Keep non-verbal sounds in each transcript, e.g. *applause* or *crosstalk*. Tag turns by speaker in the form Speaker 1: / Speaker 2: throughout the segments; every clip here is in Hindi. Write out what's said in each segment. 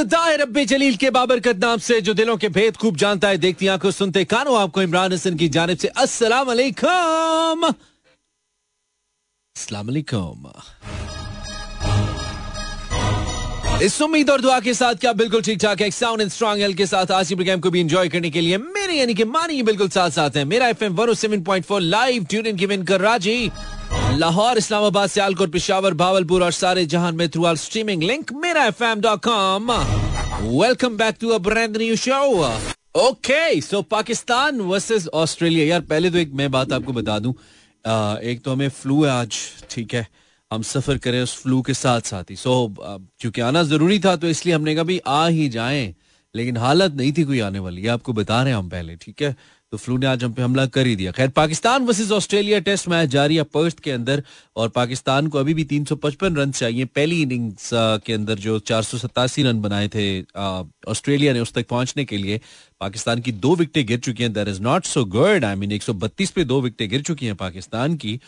Speaker 1: इब्तदा जलील के बाबरकत नाम से, जो दिलों के भेद खूब जानता है, देखती आँखों सुनते कानों, आपको इमरान हसन की जानब से अस्सलाम वालेकुम अस्सलाम वालेकुम इस उम्मीद और दुआ के साथ क्या बिल्कुल ठीक ठाक है साउंड एंड स्ट्रॉन्ग हेल्थ के साथ आज की प्रोग्राम को भी एंजॉय करने के लिए मेरे, यानी कि मानी बिल्कुल साथ साथ है। Mera FM 107.4 live tune in given राज़ी। लाहौर, इस्लामाबाद, सियालकोट, पिशावर, भावलपुर और सारे जहान में through our streaming link Mera F M dot com welcome back to new show okay so Pakistan versus Australia यार, पहले तो एक मैं बात आपको बता दूँ। एक तो हमें फ्लू है आज, ठीक है? हम सफ़र करें उस फ्लू के साथ साथ ही। सो क्योंकि आना ज़रूरी था तो इसलिए हमने कहा भी आ ही जाएँ। लेकिन हालत नहीं थी कोई आने वाली। आपको बता रहे हैं हम पहले, ठीक है? तो फ्लू ने आज हम पे हमला कर ही दिया। खैर, Pakistan versus Australia test match जारी है पर्थ के अंदर और पाकिस्तान को अभी भी 355 रन चाहिए। पहली इनिंग्स के अंदर जो चार सौ सतासी रन बनाए थे ऑस्ट्रेलिया ने उस तक पहुँचने के लिए, पाकिस्तान की दो विकटें गिर चुकी हैं। That is not so good I mean 132 पे दो विकटें गिर चुकी हैं पाकिस्तान की।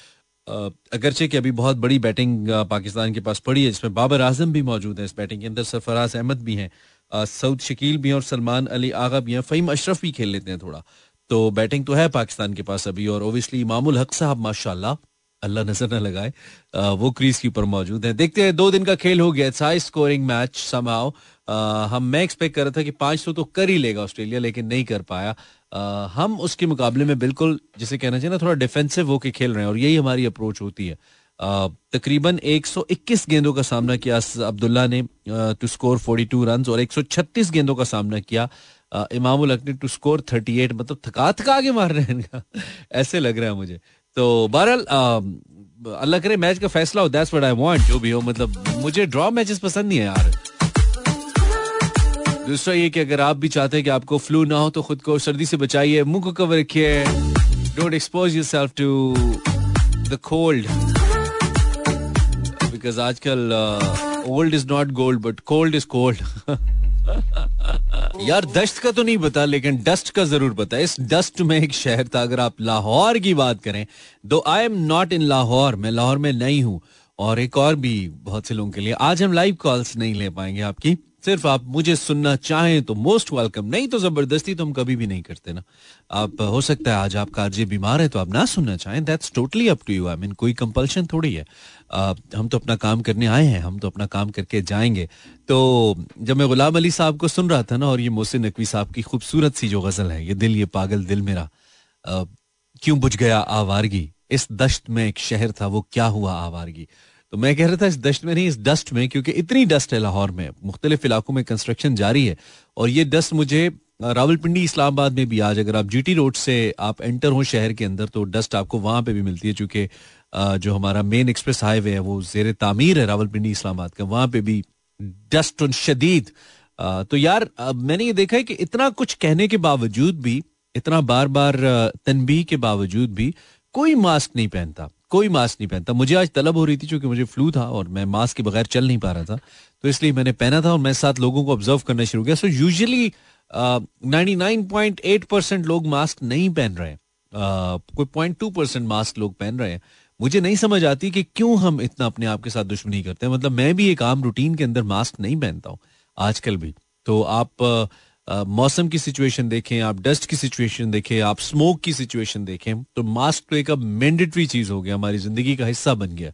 Speaker 1: अगरचे कि अभी बहुत बड़ी बैटिंग पाकिस्तान के पास पड़ी है, जिसमें बाबर आज़म भी मौजूद है इस बैटिंग के अंदर। सरफराज अहमद भी हैं। सऊद शकील भी हैं और सलमान अली आगा भी हैं। फ़हीम अशरफ भी खेल लेते हैं थोड़ा। तो बैटिंग तो है पाकिस्तान के पास अभी और ओबियसली इमामुल हक साहब माशाल्लाह अल्लाह नज़र न लगाए वो क्रीज के ऊपर मौजूद है। देखते हैं दो दिन का खेल हो गया हाई स्कोरिंग मैच समहाउ हम मैं एक्सपेक्ट कर रहा था कि पाँच सौ तो कर ही लेगा ऑस्ट्रेलिया लेकिन नहीं कर पाया। आ, हम उसके मुकाबले में बिल्कुल जिसे कहना चाहिए ना थोड़ा डिफेंसिव होके खेल रहे हैं और यही हमारी अप्रोच होती है। तकरीबन 121 गेंदों का सामना किया अब्दुल्ला ने टू स्कोर 42 रन और 136 गेंदों का सामना किया ने टू स्कोर 38 मतलब थका थका के मार रहे हैं इनका। ऐसे लग रहा है मुझे। तो बहरहाल अल्लाह करे मैच का फैसला हो दैट्स व्हाट आई वांट जो भी हो मतलब मुझे ड्रॉ मैचेस पसंद नहीं है यार। दूसरा ये कि अगर आप भी चाहते हैं कि आपको फ्लू ना हो तो खुद को सर्दी से बचाइए, मुँह को कवर रखिए। Don't expose yourself to the cold because आजकल old is not gold but cold is cold यार दश्त का तो नहीं पता, लेकिन डस्ट का ज़रूर पता इस डस्ट में एक शहर था, अगर आप लाहौर की बात करें दो I am not in Lahore, मैं लाहौर में नहीं हूँ। और एक और भी बहुत से लोगों के लिए, आज हम लाइव कॉल्स नहीं ले पाएँगे आपकी। सिर्फ़ आप मुझे सुनना चाहें तो मोस्ट वेलकम नहीं तो ज़बरदस्ती तो हम कभी भी नहीं करते ना। आप हो सकता है आज आपका आरजे बीमार है तो आप ना सुनना चाहें that's totally up to you I mean कोई कंपल्शन थोड़ी है। आ, हम तो अपना काम करने आए हैं हम तो अपना काम करके जाएँगे। तो जब मैं गुलाम अली साहब को सुन रहा था ना और ये मोहसिन नकवी साहब की खूबसूरत सी जो गज़ल है ये दिल ये पागल दिल मेरा क्यों बुझ गया आवारगी? इस दश्त में एक शहर था वो क्या हुआ आवारगी? तो मैं कह रहा था इस दश्त में नहीं, इस डस्ट में, क्योंकि इतनी डस्ट है लाहौर में। मुख्तलिफ़ इलाकों में कंस्ट्रक्शन जारी है। और ये डस्ट मुझे रावलपिंडी, इस्लामाबाद में भी आज अगर आप जीटी रोड से आप एंटर हो शहर के अंदर तो डस्ट आपको वहाँ पे भी मिलती है, चूँकि जो हमारा मेन एक्सप्रेस हाईवे है, वो जेर तामीर है रावलपिंडी, इस्लामाबाद का। वहाँ पे भी डस्ट उन शदीद। तो यार मैंने ये देखा है कि इतना कुछ कहने के बावजूद भी, इतना बार बार तनबी के बावजूद भी कोई मास्क नहीं पहनता। कोई मास्क नहीं पहनता। मुझे आज तलब हो रही थी क्योंकि मुझे फ्लू था और मैं मास्क के बगैर चल नहीं पा रहा था। तो इसलिए मैंने पहना था और मैं साथ लोगों को ऑब्ज़र्व करना शुरू किया। So usually ninety nine point eight percent लोग मास्क नहीं पहन रहे uh, कोई पॉइंट टू परसेंट मास्क लोग पहन रहे हैं। मुझे नहीं समझ आती कि क्यों हम इतना अपने आप के साथ दुश्मनी करते हैं। मतलब मैं भी एक आम रूटीन के अंदर मास्क नहीं पहनता हूँ आजकल भी। तो आप uh, मौसम की सिचुएशन देखें, आप डस्ट की सिचुएशन देखें, आप स्मोक की सिचुएशन देखें तो मास्क तो एक अब मैंडेटरी चीज़ हो गया, हमारी ज़िंदगी का हिस्सा बन गया।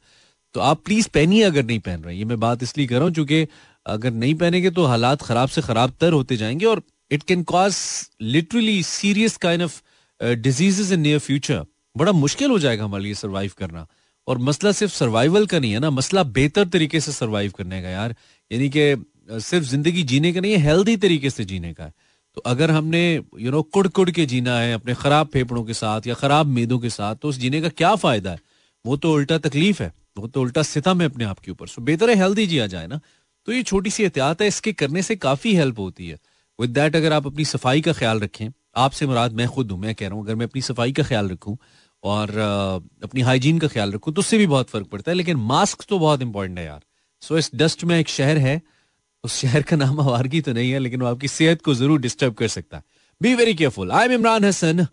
Speaker 1: तो आप प्लीज़ पहनिए अगर नहीं पहन रहे ये मैं बात इसलिए कर रहा हूँ, चूँकि अगर नहीं पहनेंगे तो हालात खराब से खराब तर होते जाएँगे और it can cause literally serious kind of diseases in near future बड़ा मुश्किल हो जाएगा हमारे लिए सर्वाइव करना। और मसला सिर्फ़ सर्वाइवल का नहीं है ना, मसला बेहतर तरीके से सर्वाइव करने का यार। यानी कि सिर्फ़ ज़िंदगी जीने का नहीं है हेल्दी तरीके से जीने का है। तो अगर हमने यू नो कुड़ कुड़ के जीना है, अपने खराब फेफड़ों के साथ या खराब मेदों के साथ तो उस जीने का क्या फ़ायदा है? वो तो उल्टा तकलीफ़ है, वो तो उल्टा सितम है अपने आप के ऊपर। सो बेहतर है हेल्दी जिया जाए ना। तो ये छोटी सी एहतियात है, इसके करने से काफ़ी हेल्प होती है। विद दैट अगर आप अपनी सफ़ाई का ख्याल रखें, आपसे मुराद, मैं खुद हूँ, मैं कह रहा हूँ, अगर मैं अपनी सफ़ाई का ख्याल रखूँ और अपनी हाइजीन का ख्याल रखूँ तो उससे भी बहुत फ़र्क पड़ता है, लेकिन मास्क तो बहुत इंपॉर्टेंट है यार। सो इस डस्ट में एक शहर है उस शहर का नाम आवारगी तो नहीं है लेकिन वो आपकी सेहत को ज़रूर डिस्टर्ब कर सकता है be very careful I am Imran Hasan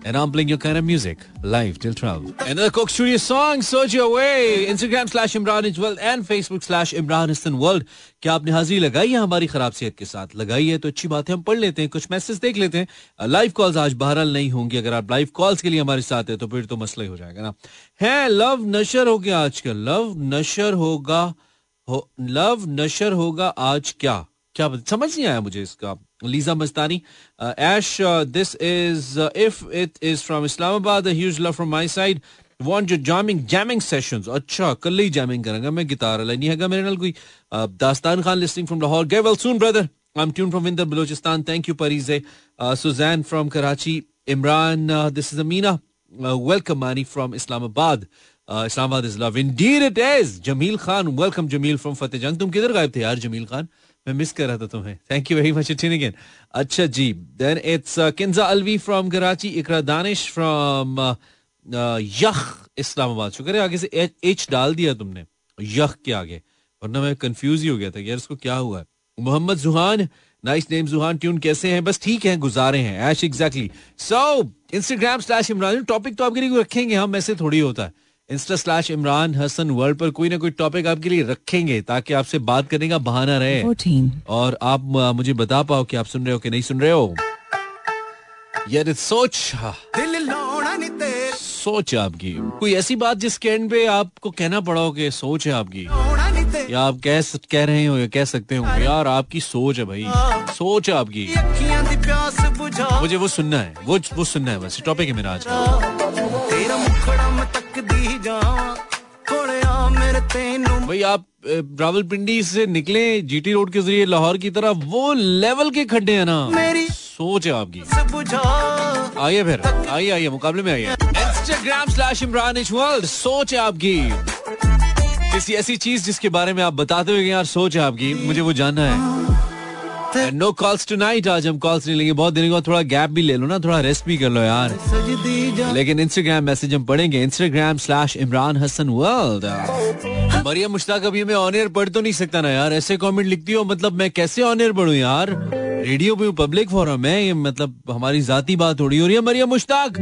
Speaker 1: And I'm playing your kind of music live till 12. Another Coke Studio song, Search Your Way. Instagram slash Imran World and Facebook slash Imran World. क्या आपने हाजिरी लगाई है हमारी खराब सेहत के साथ लगाई है तो अच्छी बात है हम पढ़ लेते हैं कुछ मैसेज देख लेते हैं लाइव कॉल्स आज बहरहाल नहीं होंगी अगर आप लाइव कॉल्स के लिए हमारे साथ है तो फिर तो मसला ही हो जाएगा ना है लव नशर हो गया आजकल लव नशर होगा लव नशर होगा आज क्या? क्या समझ नहीं आया मुझे इसका। Lisa Mastani ash this is if it is from Islamabad huge love from my side want जो जामिंग जैमिंग सेशंस अच्छा कल ही जैमिंग करेंगे मैं गिटार वाला नहीं है मेरे नाल कोई। Uh, Dastan Khan listening from Lahore get well soon brother I am tune from विंदर Balochistan thank you Parizay Suzanne from Karachi Imran this is Amina welcome Mani from Islamabad Islamabad is love indeed it is Jamil Khan welcome Jamil from Fateh Jang तुम किधर गायब थे यार जमील खान मैं मिस कर रहा था तुम्हें. Thank you very much it again अच्छा जी then it's Kinza Alvi from Karachi Iqra Danish from यख इस्लामाबाद शुक्र है आगे से एच डाल दिया तुमने. यख के आगे. वरना मैं कंफ्यूज ही हो गया था यार इसको क्या हुआ है. मोहम्मद जुहान नाइस नेम जुहान ट्यून कैसे हैं? बस ठीक है, गुजारे हैं. एश exactly so Instagram slash Imran topic तो आपके लिए रखेंगे हम ऐसे थोड़ी होता है. Insta slash Imran Hasan world पर कोई ना कोई टॉपिक आपके लिए रखेंगे ताकि आपसे बात करने का बहाना रहे। 14. और आप मुझे बता पाओ कि आप सुन रहे हो कि नहीं सुन रहे हो। यार सोच सोच आपकी। कोई ऐसी बात जिसके एंड पे आपको कहना पड़ा हो कि सोच है आपकी? या आप कह कह रहे हो या कह सकते हो? यार आपकी सोच है भाई। सोच है आपकी। मुझे वो सुनना है। वो वो सुनना है बस। टॉपिक है मेरा आज। भाई आप रावलपिंडी से निकले जीटी रोड के ज़रिए लाहौर की तरफ़ वो लेवल के खड्डे हैं ना। सोच है आपकी। आइए फिर आइए आइए मुकाबले में आइए। इंस्टाग्राम स्लैश इमरान सोच है आपकी। किसी ऐसी चीज़ जिसके बारे में आप बताते हुए यार सोच है आपकी मुझे वो जानना है। नो कॉल्स टू नाइट आज हम कॉल्स नहीं लेंगे बहुत दिन के बाद थोड़ा गैप भी ले लो ना थोड़ा रेस्ट भी कर लो यार। लेकिन इंस्टाग्राम मैसेज हम पढ़ेंगे Instagram slash Imran Hasan world Maria Mushtaq अभी मैं ऑन एयर पढ़ तो नहीं सकता ना यार। ऐसे कमेंट लिखती हो मतलब मैं कैसे ऑन एयर पढ़ू यार? रेडियो पे पब्लिक फोरम है, ये मतलब हमारी जाती बात थोड़ी हो रही है। मरिया मुश्ताक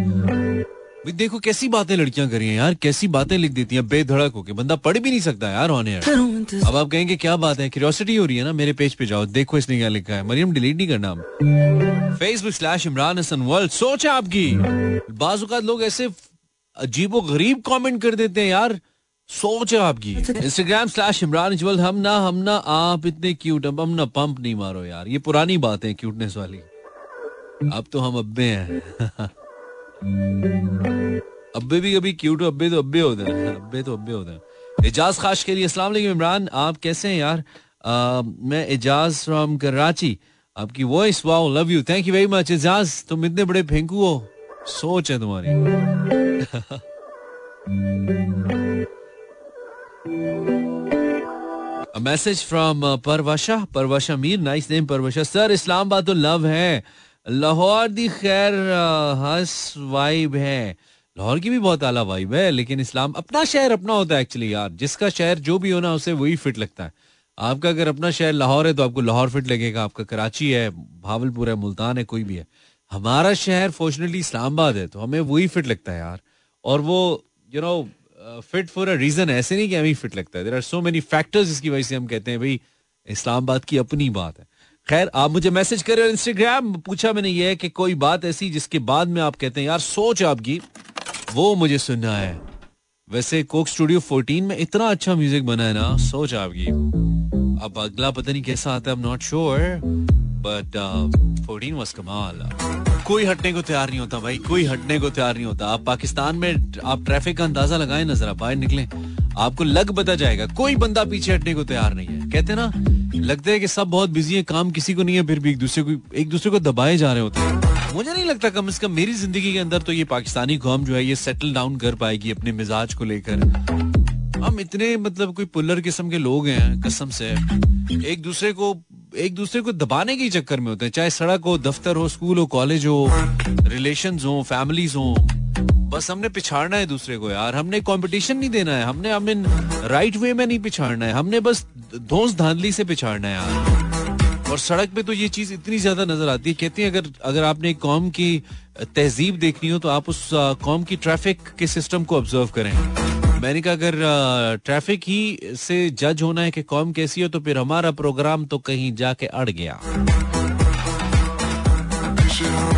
Speaker 1: देखो कैसी बातें लड़कियाँ करी हैं यार, कैसी बातें लिख देती हैं, बेधड़क होके। बंदा पढ़ भी नहीं सकता यार ऑन एयर अब आप कहेंगे क्या बात है? क्यूरियोसिटी हो रही है ना मेरे पेज पे जाओ, देखो इसने क्या लिखा है। मरियम डिलीट नहीं करना। Facebook slash Imran Hasan world सोच है आपकी। बाजुकात लोग ऐसे अजीबो गरीब कमेंट कर देते हैं यार। सोच है आपकी। इंस्टाग्राम स्लैश इमरान इजवल हम ना हम ना आप इतने क्यूट हम ना पंप नहीं मारो यार। ये पुरानी बात है क्यूटनेस वाली। अब तो हम अब्बे हैं। अब्बे भी कभी क्यूट अब्बे तो अब्बे होते हैं। अब्बे तो अब्बे होते हैं। एजाज खास के लिए अस्सलाम इमरान। आप कैसे हैं यार? आ, मैं एजाज फ्रॉम कराची। आपकी voice wow love you thank you very much Ejaz. तुम इतने बड़े फेंकू हो। सोच है तुम्हारी। *laughs* Message from Parwasha Parwasha Mir nice name Parwasha sir Islamabad तो लव है. लाहौर दी खैर हस वाइब है. लाहौर की भी बहुत आला वाइब है, लेकिन इस्लाम अपना शहर अपना होता है एक्चुअली यार. जिसका शहर जो भी हो ना, उसे वही फिट लगता है. आपका अगर अपना शहर लाहौर है तो आपको लाहौर फिट लगेगा. आपका कराची है भावलपुर है मुल्तान है, कोई भी है. हमारा शहर फॉर्चुनेटली इस्लामाबाद है तो हमें वही फिट लगता है यार. और वो you know fit for a reason ऐसे नहीं कि हमें फिट लगता है. There are so many factors जिसकी वजह से हम कहते हैं, भाई, इस्लामाबाद की अपनी बात है. खैर, आप मुझे मैसेज करें इंस्टाग्राम पूछा मैंने ये कि कोई बात ऐसी जिसके बाद में आप कहते हैं, यार, सोच आपकी, वो मुझे सुनना है. वैसे कोक स्टूडियो 14 में इतना अच्छा म्यूज़िक बना है ना, सोच आपकी। अब अगला पता नहीं कैसा आता है I am not sure but fourteen was कमाल कोई हटने को तैयार नहीं होता भाई, कोई हटने को तैयार नहीं होता। आप पाकिस्तान में आप ट्रैफ़िक का अंदाज़ा लगाएँ, नज़र आप बाहर निकले। आपको लग बता जाएगा, कोई बंदा पीछे हटने को तैयार नहीं है। कहते ना, लगता है कि सब बहुत बिज़ी है, काम किसी को नहीं है, फिर भी एक दूसरे को, एक दूसरे को दबाए जा रहे होते हैं। मुझे नहीं लगता कम से कम मेरी ज़िंदगी के अंदर तो ये पाकिस्तानी कौम जो है, ये सेटल डाउन कर पाएगी अपने मिजाज को लेकर। हम इतने मतलब कोई पुल्लर किस्म के लोग हैं, कसम से। एक दूसरे को एक दूसरे को दबाने के चक्कर में होते हैं, चाहे सड़क हो, दफ्तर हो, स्कूल हो, कॉलेज हो रिलेशन हो फैमिलीज़ हो। बस हमने पिछाड़ना है दूसरे को यार। हमने कंपटीशन नहीं देना है। हमने हमें राइट वे में नहीं पिछाड़ना है। हमने बस धोस धांधली से पिछाड़ना है यार। और सड़क पे तो ये चीज़ इतनी ज़्यादा नज़र आती है। कहते हैं, अगर अगर आपने कौम की तहजीब देखनी हो तो आप उस कौम की ट्रैफ़िक के सिस्टम को ऑब्ज़र्व करें। मैंने कहा अगर ट्रैफ़िक ही से जज होना है कि कौम कैसी हो तो फिर हमारा प्रोग्राम तो कहीं जाके अड़ गया।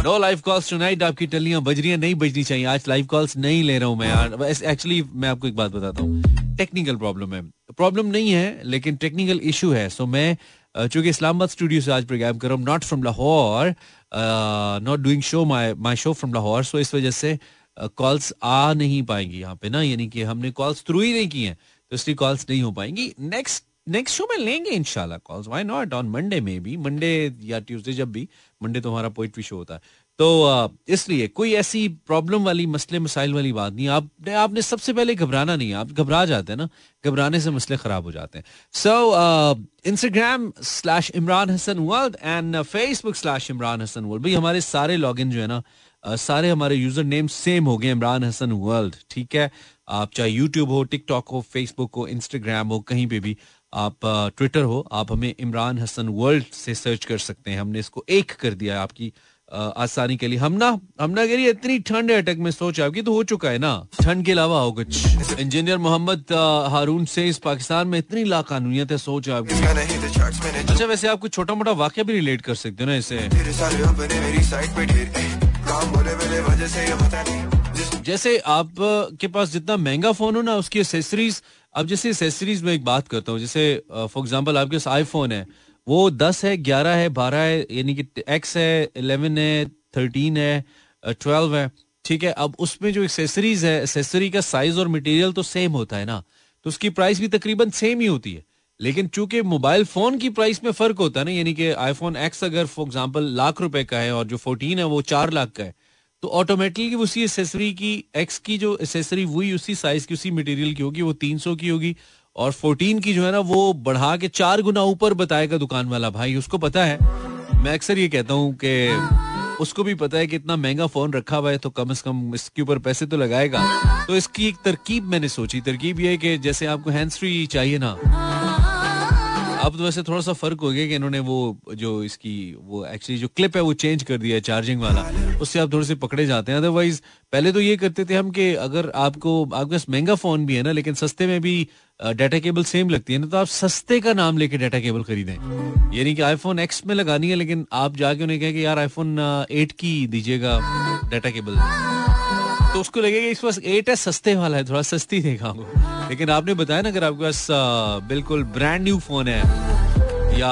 Speaker 1: नो लाइव कॉल्स टुनाइट आपकी टलियाँ बज रही हैं, नहीं बजनी चाहिए। आज लाइव कॉल्स नहीं ले रहा हूँ मैं यार एक्चुअली मैं आपको एक बात बताता हूँ। टेक्निकल प्रॉब्लम है। प्रॉब्लम नहीं है, लेकिन टेक्निकल इशू है। सो मैं चूँकि इस्लामाबाद स्टूडियो से आज प्रोग्राम कर रहा हूँ not from Lahore not doing show my my show from Lahore so इस वजह से कॉल्स आ नहीं पाएँगी यहाँ पे ना, यानी कि हमने कॉल्स थ्रू ही नहीं की हैं तो इसलिए कॉल्स नहीं हो पाएँगी। नेक्स्ट नेक्स्ट शो में लेंगे इंशाल्लाह calls why not on Monday में भी मंडे या ट्यूसडे जब भी मंडे तो हमारा पोइट्री शो होता है। तो इसलिए कोई ऐसी प्रॉब्लम वाली, मसले, मसाइल वाली बात नहीं आपने आपने सबसे पहले घबराना नहीं आप घबरा जाते हैं ना, घबराने से मसले खराब हो जाते हैं। So Instagram slash Imran Hasan world and Facebook slash Imran Hasan world भाई, हमारे सारे लॉग जो है ना सारे हमारे यूज़र नेम सेम हो गए इमरान हसन वर्ल्ड ठीक है? आप चाहे यूट्यूब हो टिकटॉक हो फेसबुक हो इंस्टाग्राम हो कहीं पे भी आप ट्विटर हो आप हमें इमरान हसन वर्ल्ड से सर्च कर सकते हैं। हमने इसको एक कर दिया है आपकी आसानी के लिए। हम ना हम ना करिए इतनी ठंड है अटक में सोच आपकी तो हो चुका है ना। ठंड के अलावा हो कुछ। इंजीनियर मोहम्मद हारून से इस पाकिस्तान में इतनी लाकानूनियत है सोच आपकी अच्छा वैसे आप कुछ छोटा मोटा वाक्य भी रिलेट कर सकते हो ना इसे। जैसे आप के पास जितना महँगा फ़ोन हो ना, उसकी एसेसरीज अब जैसे एसेसरीज में एक बात करता हूँ, जैसे फॉर एग्जांपल आपके पास आईफोन है, वो दस है, ग्यारह है, बारह है, यानी कि एक्स है इलेवन है थर्टीन है ट्वेल्व है, ठीक है? अब उसमें जो एक्सेसरीज है एक्सेसरी का साइज़ और मटेरियल तो सेम होता है ना तो उसकी प्राइस भी तकरीबन सेम ही होती है। लेकिन चूँकि मोबाइल फ़ोन की प्राइस में फ़र्क होता है ना, यानी कि आईफोन एक्स अगर फॉर एग्जांपल लाख रुपए का है और जो फोर्टीन है वो चार लाख का है तो ऑटोमेटिकली उसी एसेसरी की एक्स की जो एसेसरी वही उसी साइज़ की, उसी मटेरियल की होगी, वो तीन सौ की होगी और फोर्टीन की जो है ना, वो बढ़ा के चार गुना ऊपर बताएगा दुकान वाला। भाई, उसको पता है, मैं अक्सर ये कहता हूँ कि उसको भी पता है कि इतना महँगा फ़ोन रखा हुआ है तो कम से कम इसके ऊपर पैसे तो लगाएगा। तो इसकी एक तरकीब मैंने सोची, तरकीब ये है कि जैसे आपको हैंड फ्री चाहिए ना अब तो वैसे थोड़ा सा फ़र्क हो गया कि इन्होंने वो जो इसकी, वो एक्चुअली जो क्लिप है वो चेंज कर दिया है चार्जिंग वाला। उससे आप थोड़े से पकड़े जाते हैं। अदरवाइज़ पहले तो ये करते थे हम कि अगर आपको, आपके पास महँगा फ़ोन भी है ना, लेकिन सस्ते में भी डाटा केबल सेम लगती है ना तो आप सस्ते का नाम लेके डाटा केबल खरीदें। यानी कि आईफोन एक्स में लगानी है, लेकिन आप जाके उन्हें कहें कि, यार आईफोन एट की दीजिएगा डाटा केबल तो उसको लगेगा इस पास एट है, सस्ते वाला है, थोड़ा सस्ती देखा लेकिन आपने बताया ना, अगर आपके पास बिल्कुल ब्रांड न्यू फ़ोन है, या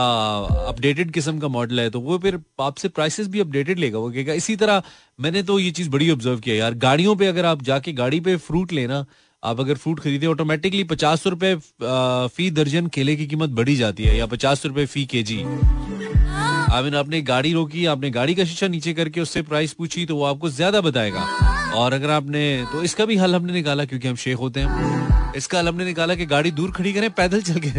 Speaker 1: अपडेटेड किस्म का मॉडल है तो वो फिर आपसे प्राइसेस भी अपडेटेड लेगा। वो कहेगा, इसी तरह मैंने तो ये चीज़ बड़ी ऑब्ज़र्व किया यार। गाड़ियों पे अगर आप जाके गाड़ी पे फ्रूट लेना, आप अगर फ्रूट खरीदे ऑटोमेटिकली पचास रुपए फ़ी दर्जन केले की कीमत बढ़ी जाती है, या पचास रुपए फ़ी के जी आई मीन आपने गाड़ी रोकी, आपने गाड़ी का शीशा नीचे करके उससे प्राइस पूछी तो वो आपको ज़्यादा बताएगा। और अगर आपने तो इसका भी हल हमने निकाला क्योंकि हम शेख होते हैं। इसका हल हमने निकाला कि गाड़ी दूर खड़ी करें, पैदल चल के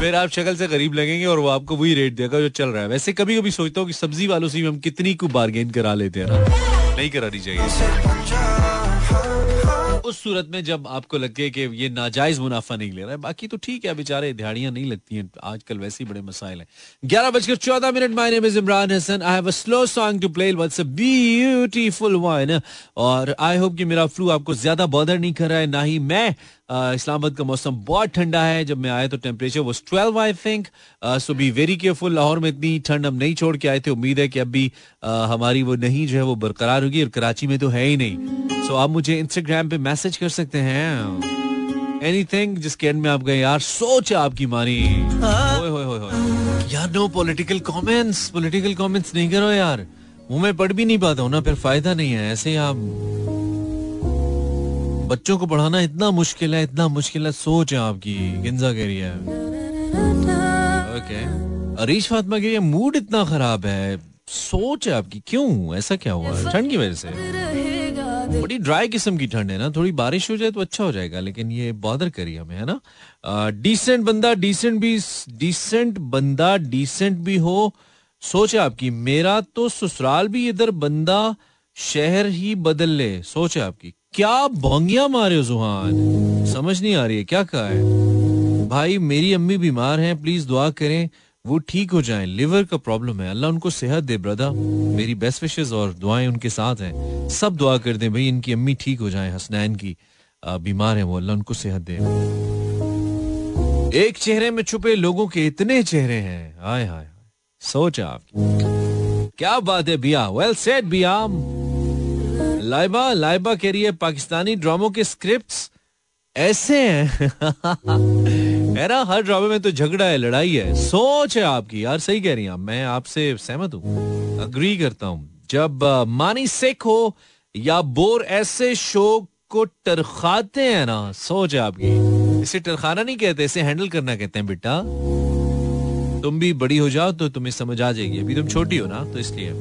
Speaker 1: फिर आप शक्ल से गरीब लगेंगे और वो आपको वही रेट देगा जो चल रहा है। वैसे कभी कभी सोचता हूँ कि सब्ज़ी वालों से हम कितनी को बार्गेन करा लेते हैं ना। नहीं करानी चाहिए। उस सूरत में जब आपको लगे कि ये नाजायज मुनाफा नहीं ले रहा है, बाकी तो ठीक है, बेचारे दिहाड़ियाँ नहीं लगती हैं, आजकल वैसे ही बड़े मसाइल हैं। ग्यारह बजकर चौदह minute, my name is Imran Hasan. I have a slow song to play what's a beautiful one और आई होप कि मेरा फ्लू आपको ज़्यादा बॉदर नहीं कर रहा है, ना ही मैं इस्लामाबाद का मौसम बहुत ठंडा है। जब मैं आया तो टेम्परेचर वो twelve I think so be very careful Lahore में इतनी ठंड हम नहीं छोड़ के आए थे। उम्मीद है कि अभी हमारी वो नहीं जो है वो बरकरार होगी और कराची में तो है ही नहीं। सो आप मुझे इंस्टाग्राम पे मैसेज कर सकते हैं। एनीथिंग जिसके एंड में आप गए, यार, सोच आपकी होए यार no political comments political comments नहीं करो यार। मुँह में पढ़ भी नहीं पाता हूँ ना, फिर फ़ायदा नहीं है। ऐसे आप बच्चों को पढ़ाना इतना मुश्किल है, इतना मुश्किल है। सोच है आपकी गिंजा कह रही है। ओके अरीश फातिमा रही मूड इतना खराब है। सोच है आपकी, क्यों? ऐसा क्या हुआ? ठंड की वजह से। बड़ी ड्राई किस्म की ठंड है ना। थोड़ी बारिश हो जाए तो अच्छा हो जाएगा, लेकिन ये बॉदर करी हमें, है ना? डिसेंट बंदा डिसेंट भी डिसेंट बंदा डिसेंट भी हो। सोच है आपकी, मेरा तो ससुराल भी इधर बंदा शहर ही बदल ले। सोच है आपकी क्या बोंगिया मारे हो जुहान समझ नहीं आ रही है, क्या कहा है? भाई, मेरी अम्मी बीमार हैं प्लीज़ दुआ करें, वो ठीक हो जाएँ लिवर का प्रॉब्लम है। अल्लाह उनको सेहत दे ब्रदर मेरी बेस्ट विशेस और दुआएँ उनके साथ हैं। सब दुआ कर दें, भाई, इनकी अम्मी ठीक हो जाए, हसनैन की बीमार है वो, अल्लाह उनको सेहत दे। एक चेहरे में छुपे लोगों के इतने चेहरे हैं। हाय हाय सोच आप। क्या बात है, बिया? वेल सेड बिया। लाइबा लाइबा कह रही है, पाकिस्तानी ड्रामों के स्क्रिप्ट्स ऐसे हैं। *laughs* है, हर ड्रामे में तो झगड़ा है, लड़ाई है। सोच है आपकी। यार, सही कह रही हैं मैं आपसे सहमत हूँ। अग्री करता हूँ। जब मानी सिख हो या बोर, ऐसे शो को टरखाते हैं ना, सोच है आपकी। इसे टरखाना नहीं कहते, इसे हैंडल करना कहते हैं, बेटा। तुम भी बड़ी हो जाओ तो तुम्हें समझ आ जाएगी। अभी तुम छोटी हो ना तो इसलिए।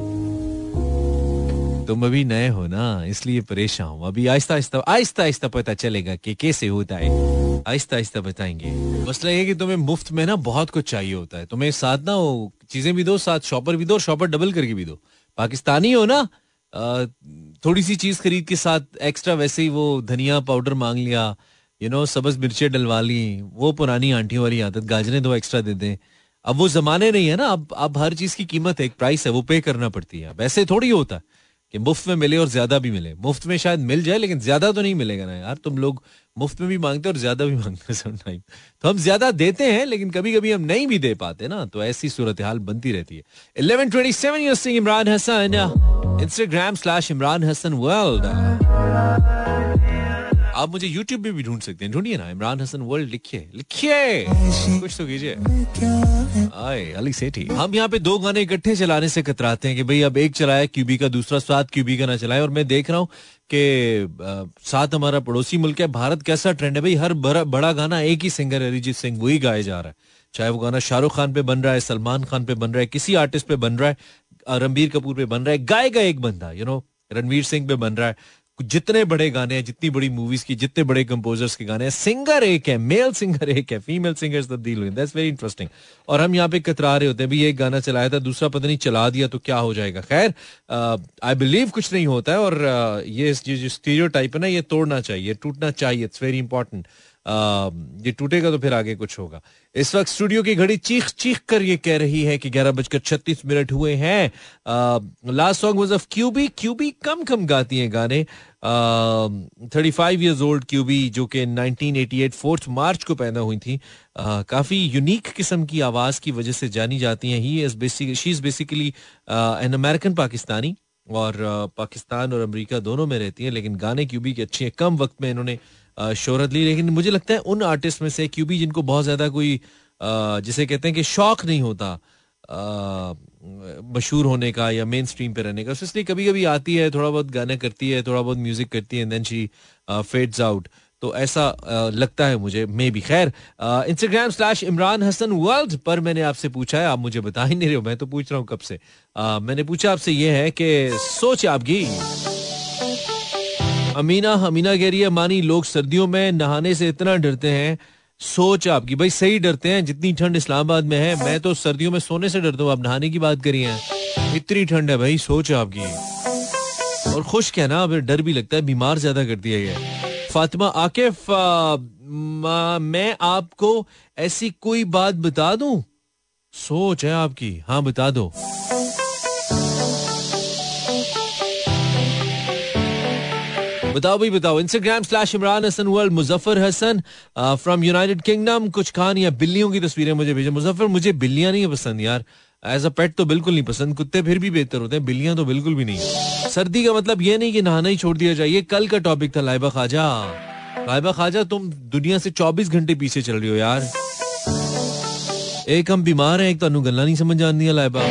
Speaker 1: तुम अभी नए हो ना, इसलिए परेशान हो। अभी आहिस्ता आहिस्ता आहिस्ता आहिस्ता पता चलेगा कि कैसे होता है। आहिस्ता आहिस्ता बताएँगे। मसला ये कि तुम्हें मुफ़्त में ना बहुत कुछ चाहिए होता है। तुम्हें साथ ना वो चीज़ें भी दो, साथ शॉपर भी दो, शॉपर डबल करके भी दो। पाकिस्तानी हो ना थोड़ी सी चीज़ खरीद के साथ एक्स्ट्रा वैसे ही वो धनिया पाउडर मांग लिया यू नो सबज मिर्चे डलवा ली, वो पुरानी आंटियों वाली आदत, गाजरे दो एक्स्ट्रा दे दें। अब वो जमाने नहीं है ना, अब अब हर चीज़ की कीमत है एक प्राइस है, वो पे करना पड़ती है। वैसे थोड़ी होता है। कि मुफ़्त में मिले और ज़्यादा भी मिले। मुफ़्त में शायद मिल जाए, लेकिन ज़्यादा तो नहीं मिलेगा ना यार। तुम लोग मुफ़्त में भी मांगते और ज़्यादा भी मांगते सम टाइम तो हम ज़्यादा देते हैं, लेकिन कभी कभी हम नहीं भी दे पाते ना। तो ऐसी सूरत हाल बनती रहती है। Eleven twenty seven Imran Hasan Instagram slash Imran Hasan world आप मुझे यूट्यूब पे भी ढूंढ सकते हैं। ढूंढिए ना, इमरान हसन वर्ल्ड लिखिए। लिखिए! कुछ तो कीजिए। आए अली सेठी हम यहाँ पे दो गाने इकट्ठे चलाने से कतराते हैं कि भाई अब एक चलाया क्यूबी का दूसरा साथ क्यूबी का ना चलाए और मैं देख रहा हूँ कि साथ हमारा पड़ोसी मुल्क है, भारत कैसा ट्रेंड है। भाई हर बड़ा बड़ा गाना एक ही सिंगर अरिजीत सिंह, वही गाया जा रहा है। चाहे वो गाना शाहरुख खान पे बन रहा है, सलमान खान पे बन रहा है, किसी आर्टिस्ट पे बन रहा है रणबीर कपूर पे बन रहा है, गाएगा एक बंदा यू नो रणवीर सिंह पे बन रहा है। जितने बड़े गाने हैं जितनी बड़ी मूवीज़ की जितने बड़े कंपोजर्स के गाने हैं सिंगर एक है मेल सिंगर एक है फीमेल सिंगर तब्दील हुई दैट्स वेरी इंटरेस्टिंग और हम यहाँ पे कतरा रहे होते हैं भी एक गाना चलाया था दूसरा पता नहीं चला दिया तो क्या हो जाएगा। खैर आई बिलीव कुछ नहीं होता है और uh, ये जो स्टीरियो टाइप है ना ये तोड़ना चाहिए टूटना चाहिए इट्स वेरी इंपॉर्टेंट ये टूटेगा तो फिर आगे कुछ होगा। इस वक्त स्टूडियो की घड़ी चीख चीख कर ये कह रही है कि ग्यारह बजकर छत्तीस मिनट हुए हैं। Last song was of QB QB कम कम गाती हैं गाने। Thirty five years old QB जो कि 1988 फोर्थ मार्च को पैदा हुई थी। uh, काफ़ी यूनिक किस्म की आवाज़ की वजह से जानी जाती हैं। He is basic she is basically an American Pakistani और uh, पाकिस्तान और अमेरिका दोनों में रहती हैं लेकिन गाने क्यूबी के अच्छे हैं। कम वक्त में इन्होंने शोहरत ली लेकिन मुझे लगता है उन आर्टिस्ट में से क्यूबी जिनको बहुत ज़्यादा कोई जिसे कहते हैं कि शौक नहीं होता मशहूर होने का या मेन स्ट्रीम पे रहने का इसलिए कभी कभी आती है थोड़ा बहुत गाना करती है थोड़ा बहुत म्यूज़िक करती है देन शी फेड्स आउट तो ऐसा uh, लगता है मुझे मे भी खैर Instagram slash Imran Hasan world पर मैंने आपसे पूछा है आप मुझे बता ही नहीं रहे हो मैं तो पूछ रहा हूँ कब से। uh, मैंने पूछा आपसे ये है कि सोच आपकी अमीना अमीना कह रही है, मानी लोग सर्दियों में नहाने से इतना डरते हैं, सोच आपकी, भाई सही डरते हैं, जितनी ठंड इस्लामाबाद में है, मैं तो सर्दियों में सोने से डरता हूँ, आप नहाने की बात करी है इतनी ठंड है भाई, सोच आपकी। और खुश क्या ना डर भी लगता है, बीमार ज़्यादा कर दिया ये। फातिमा, आकिफ मैं आपको ऐसी कोई बात बता दूँ? सोच है आपकी हाँ बता दो। बताओ भाई बताओ Instagram slash Imran Hasan world Muzaffar Hasan from United Kingdom कुछ कहानियाँ बिल्लियों की तस्वीरें मुझे भेजे। मुजफ्फर, मुझे बिल्लियाँ नहीं पसंद यार। एज अ पेट तो बिल्कुल नहीं पसंद। कुत्ते फिर भी बेहतर होते हैं। बिल्लियाँ तो बिल्कुल भी नहीं। सर्दी का मतलब ये नहीं कि नहाना ही छोड़ दिया जाए। कल का टॉपिक था लाइबा खाजा लाइबा खाजा तुम दुनिया से 24 घंटे पीछे चल रही हो यार। एक हम बीमार हैं, एक तो गल्ला नहीं समझ आती है Laiba.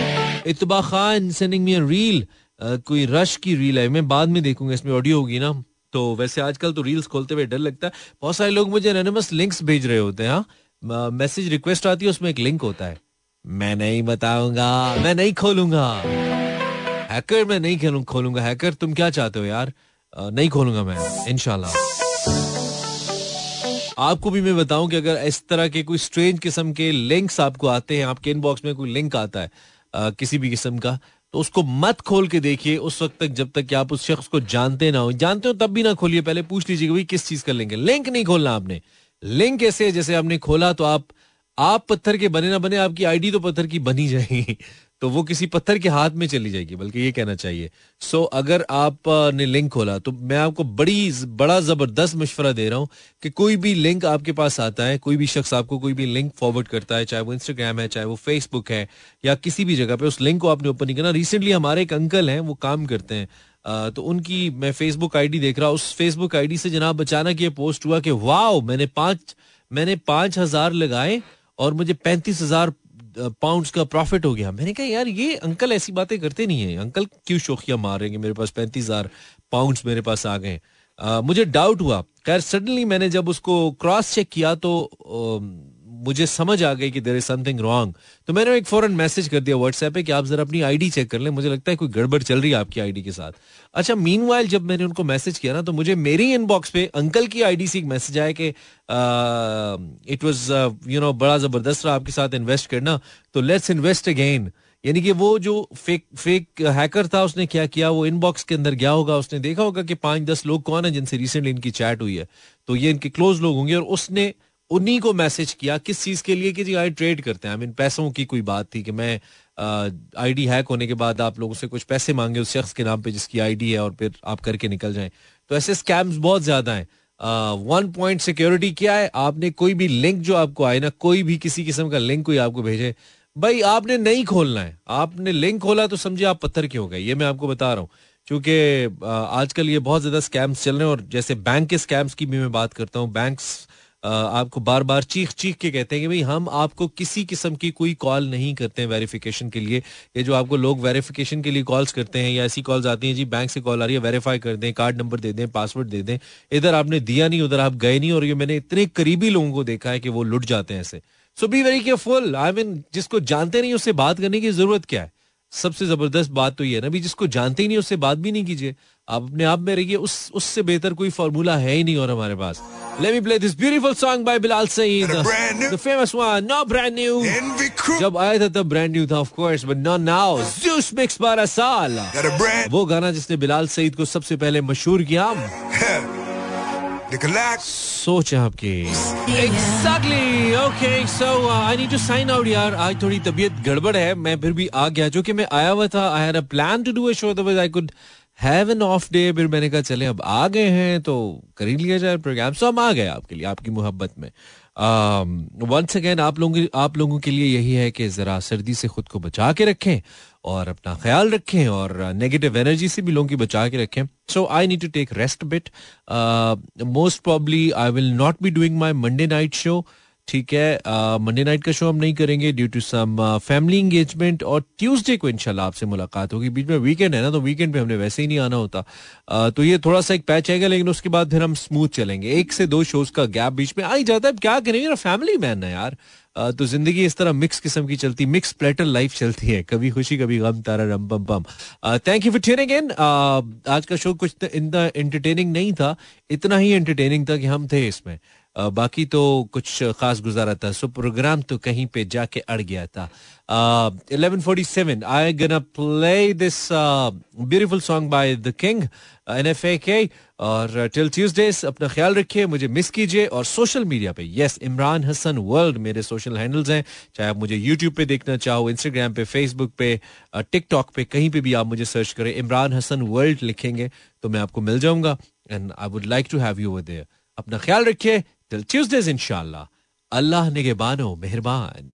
Speaker 1: Itba Khan sending me reel कोई रश की रील है। मैं बाद में देखूँगा, इसमें ऑडियो होगी ना। तो वैसे आजकल तो रील्स खोलते हुए डर लगता है। बहुत सारे लोग मुझे एनोनिमस लिंक्स भेज रहे होते हैं हाँ। मैसेज रिक्वेस्ट आती है उसमें एक लिंक होता है। मैं नहीं बताऊँगा मैं नहीं खोलूँगा। हैकर मैं नहीं खेलूं खोलूँगा। हैकर तुम क्या चाहते हो यार? नहीं खोलूँगा मैं इनशाला आपको भी मैं बताऊँ कि अगर इस तरह के कोई स्ट्रेंज किस्म के लिंक्स आपको आते हैं आपके इनबॉक्स में कोई लिंक आता है आ, किसी भी किस्म का तो उसको मत खोल के देखिए उस वक्त तक जब तक कि आप उस शख्स को जानते ना हो। जानते हो तब भी ना खोलिए, पहले पूछ लीजिए कि भाई किस चीज़ का लिंक है। लिंक नहीं खोलना आपने। लिंक ऐसे जैसे आपने खोला तो आप आप पत्थर के बने ना बने, आपकी आईडी तो पत्थर की बनी जाएगी। तो वो किसी पत्थर के हाथ में चली जाएगी बल्कि ये कहना चाहिए। सो so, अगर आपने लिंक खोला तो मैं आपको बड़ी बड़ा ज़बरदस्त मशवरा दे रहा हूँ कि कोई भी लिंक आपके पास आता है कोई भी शख्स आपको कोई भी लिंक फॉरवर्ड करता है चाहे वो इंस्टाग्राम है चाहे वो फेसबुक है या किसी भी जगह पे उस लिंक को आपने ओपन नहीं करना। रिसेंटली हमारे एक अंकल हैं वो काम करते हैं। तो उनकी मैं फेसबुक आईडी देख रहा उस फेसबुक आईडी से जनाब अचानक ये पोस्ट हुआ कि वाओ मैंने पाँच मैंने पाँच हज़ार लगाए और मुझे पैंतीस हज़ार पाउंड्स का प्रॉफिट हो गया। मैंने कहा, यार, ये अंकल ऐसी बातें करते नहीं है। अंकल क्यों शोखिया मारेंगे? मेरे पास पैंतीस हज़ार पाउंड मेरे पास आ गए मुझे डाउट हुआ। खैर सडनली मैंने जब उसको क्रॉस चेक किया तो मुझे समझ आ गई कि देर इज़ समथिंग रॉन्ग तो मैंने एक फॉरन मैसेज कर दिया व्हाट्सएप पे कि आप जरा अपनी आईडी चेक कर लें। मुझे लगता है कोई गड़बड़ चल रही है आपकी आईडी के साथ। अच्छा मीन जब मैंने उनको मैसेज किया ना तो मुझे मेरी इनबॉक्स पे अंकल की आईडी से एक मैसेज आया कि इट वॉज़ यू नो बड़ा ज़बरदस्त रहा आपके साथ इन्वेस्ट करना। तो लेट्स इन्वेस्ट अगेन यानी कि वो जो फेक फेक हैकर था, उसने क्या किया? वो इनबॉक्स के अंदर गया होगा। उसने देखा होगा कि पाँच दस लोग कौन है जिनसे रिसेंटली इनकी चैट हुई है। तो ये इनके क्लोज लोग होंगे और उसने उन्हीं को मैसेज किया किस चीज़ के लिए कि जी, आई ट्रेड करते हैं। आई मीन पैसों की कोई बात थी कि मैं आईडी हैक होने के बाद आप लोगों से कुछ पैसे मांगे उस शख्स के नाम पे जिसकी आईडी है और फिर आप करके निकल जाएँ। तो ऐसे स्कैम्स बहुत ज़्यादा हैं। वन पॉइंट सिक्योरिटी क्या है? आपने कोई भी लिंक जो आपको आए ना, कोई भी किसी किस्म का लिंक कोई आपको भेजे, भाई आपने नहीं खोलना है। आपने लिंक खोला तो समझे आप पत्थर क्यों गए? ये मैं आपको बता रहा हूँ। क्योंकि आजकल ये बहुत ज़्यादा स्कैम्स चल रहे हैं और जैसे बैंक के स्कैम्स की भी मैं बात करता हूँ। बैंक्स आपको बार बार चीख चीख के कहते हैं कि भाई, हम आपको किसी किस्म की कोई कॉल नहीं करते हैं वेरिफिकेशन के लिए। ये जो आपको लोग वेरिफिकेशन के लिए कॉल्स करते हैं या ऐसी कॉल्स आती हैं, जी, बैंक से कॉल आ रही है, वेरीफाई कर दें, कार्ड नंबर दे दें, पासवर्ड दे दें, इधर आपने दिया नहीं, उधर आप गए नहीं, और ये मैंने इतने करीबी लोगों को देखा है कि वो लुट जाते हैं ऐसे। So be very careful I mean जिसको जानते नहीं, उससे बात करने की ज़रूरत क्या है? सबसे ज़बरदस्त बात तो ये है ना भी जिसको जानते ही नहीं, उससे बात भी नहीं कीजिए। आप अपने आप में रहिए उस उससे बेहतर कोई फॉर्मूला है ही नहीं और हमारे पास। Let me play this beautiful song by Bilal Saeed, the famous one, not brand new. जब आया था तब brand new था of course, but not now. Zeus mix Barasal. वो गाना जिसने बिलाल सईद को सबसे पहले मशहूर किया। *laughs* सोच आपकी। Exactly okay so I need to sign out यार। आज थोड़ी तबीयत गड़बड़ है। मैं फिर भी आ गया। जो कि मैं आया हुआ था I had a plan to do a show otherwise I could have an off day फिर मैंने कहा चले अब आ गए हैं तो कर ही लिया जाए प्रोग्राम सो हम आ गए आपके लिए आपकी मोहब्बत में। वंस um, अगेन आप लोगों आप लोगों के लिए यही है कि जरा सर्दी से खुद को बचा के रखें और अपना ख्याल रखें और नेगेटिव एनर्जी से भी लोगों की बचा के रखें। So I need to take rest bit most probably I will not be doing my Monday night show ठीक है। मंडे नाइट का शो हम नहीं करेंगे due to some family engagement और ट्यूसडे को इंशाल्लाह आपसे मुलाकात होगी। बीच में वीकेंड है ना तो वीकेंड पे हमने वैसे ही नहीं आना होता। uh, तो ये थोड़ा सा एक पैच आएगा लेकिन उसके बाद फिर हम स्मूथ चलेंगे। एक से दो शोज़ का गैप बीच में आ ही जाता है। क्या करेंगे? ना फैमिली मैन है यार। uh, तो ज़िंदगी इस तरह मिक्स किस्म की चलती मिक्स प्लेटर लाइफ चलती है। कभी खुशी कभी गम तारा रम बम बम। Thank you for tuning in आज का शो कुछ इतना एंटरटेनिंग नहीं था। इतना ही एंटरटेनिंग था कि हम थे इसमें। बाकी तो कुछ खास गुजारा था। सो प्रोग्राम तो कहीं पे जाके अड़ गया था। Eleven forty seven I gonna play this beautiful song by the king N F A K और टिल ट्यूजडे अपना ख्याल रखिए, मुझे मिस कीजिए और सोशल मीडिया पे। यस इमरान हसन वर्ल्ड मेरे सोशल हैंडल्स हैं। चाहे आप मुझे यूट्यूब पे देखना चाहो इंस्टाग्राम पे फेसबुक पे टिकटॉक पे, कहीं पे भी आप मुझे सर्च करें इमरान हसन वर्ल्ड लिखेंगे तो मैं आपको मिल जाऊँगा। And I would like to have you there अपना ख्याल रखिए टिल ट्यूजडेज इंशाल्लाह अल्लाह ने के बानो मेहरबान